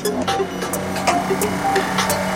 Thank you.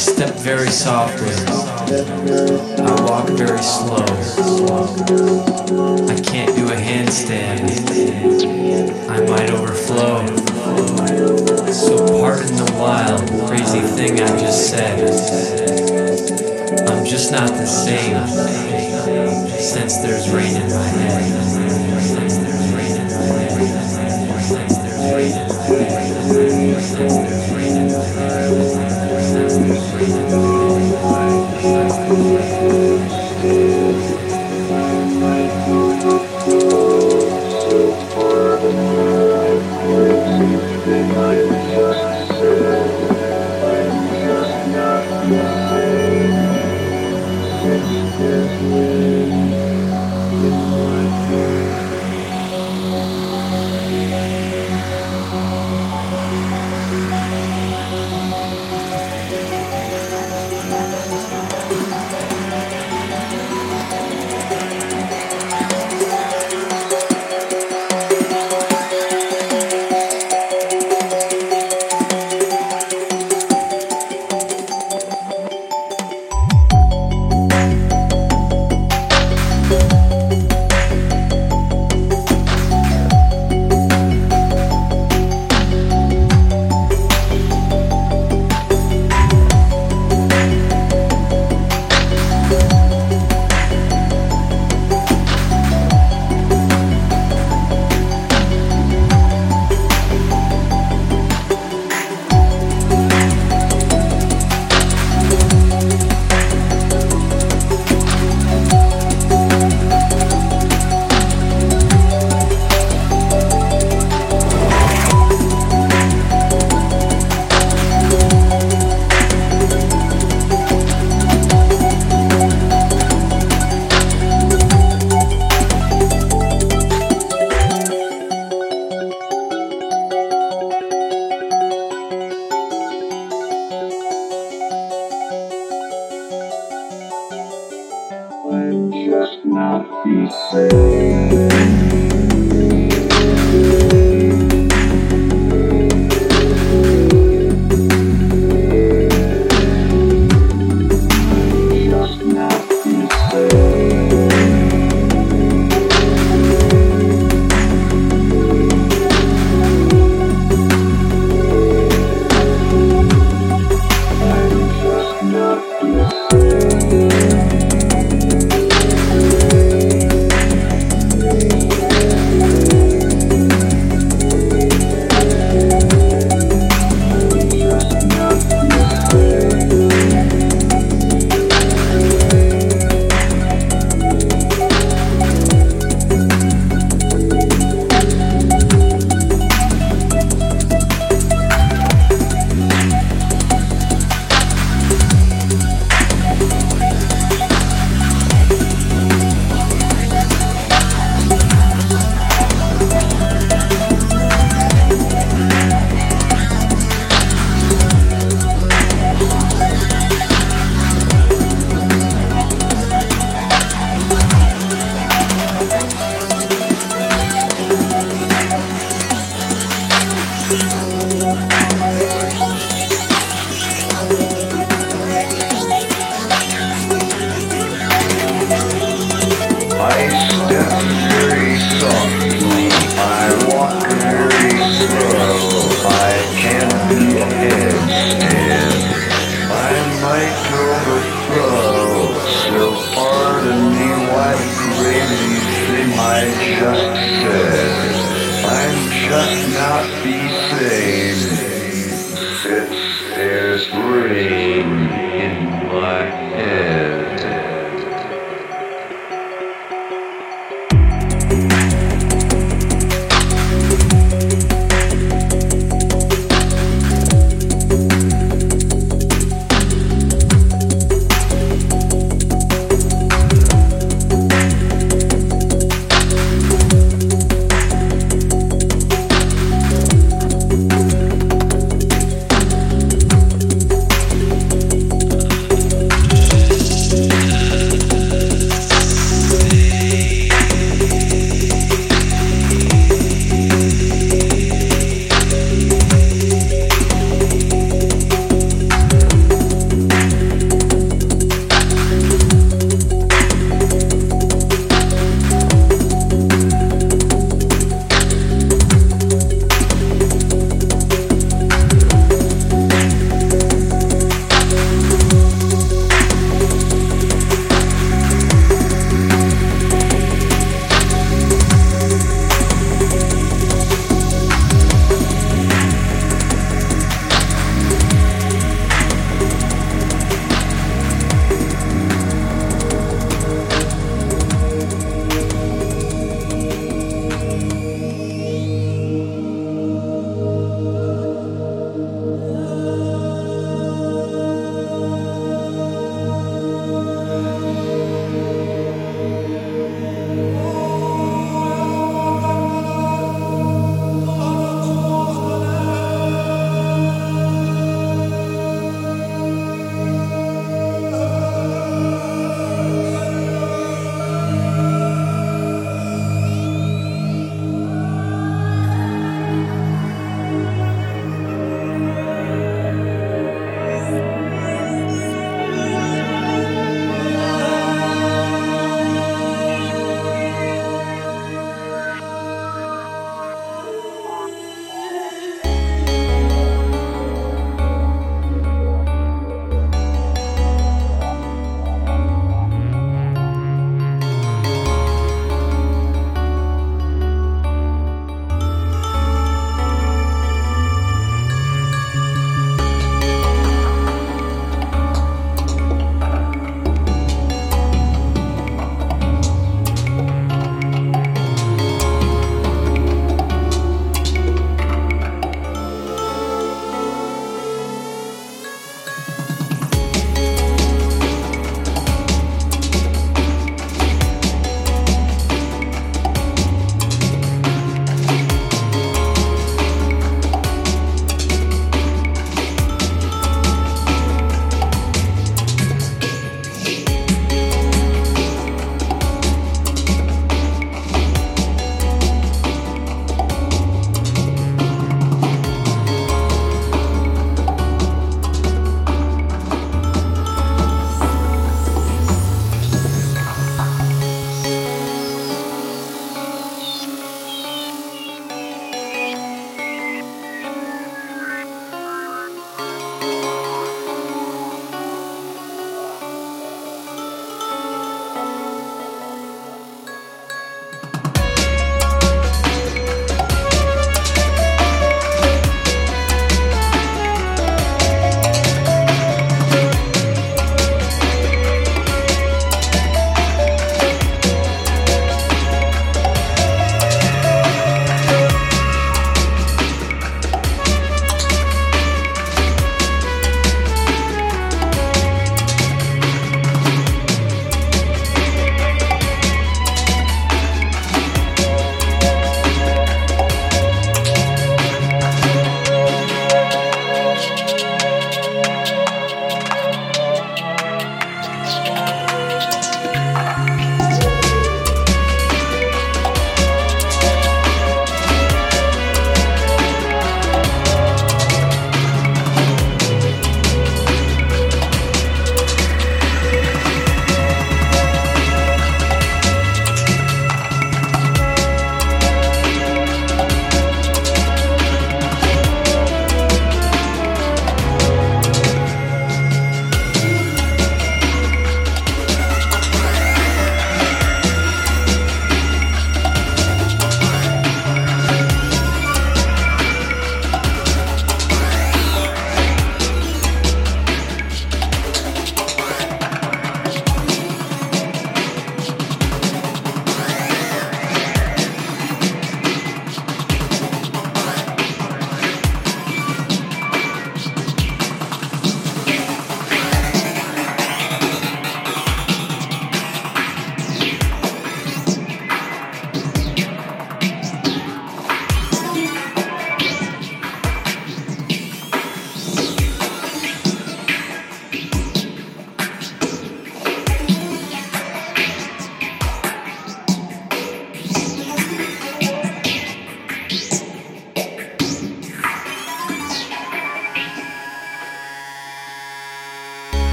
step very softly. I walk very slow. I can't do a handstand. I might overflow. So pardon the wild, crazy thing I just said. I'm just not the same since there's rain in my head. Since there's rain in my head. Since there's rain in my head. Since there's rain in my head.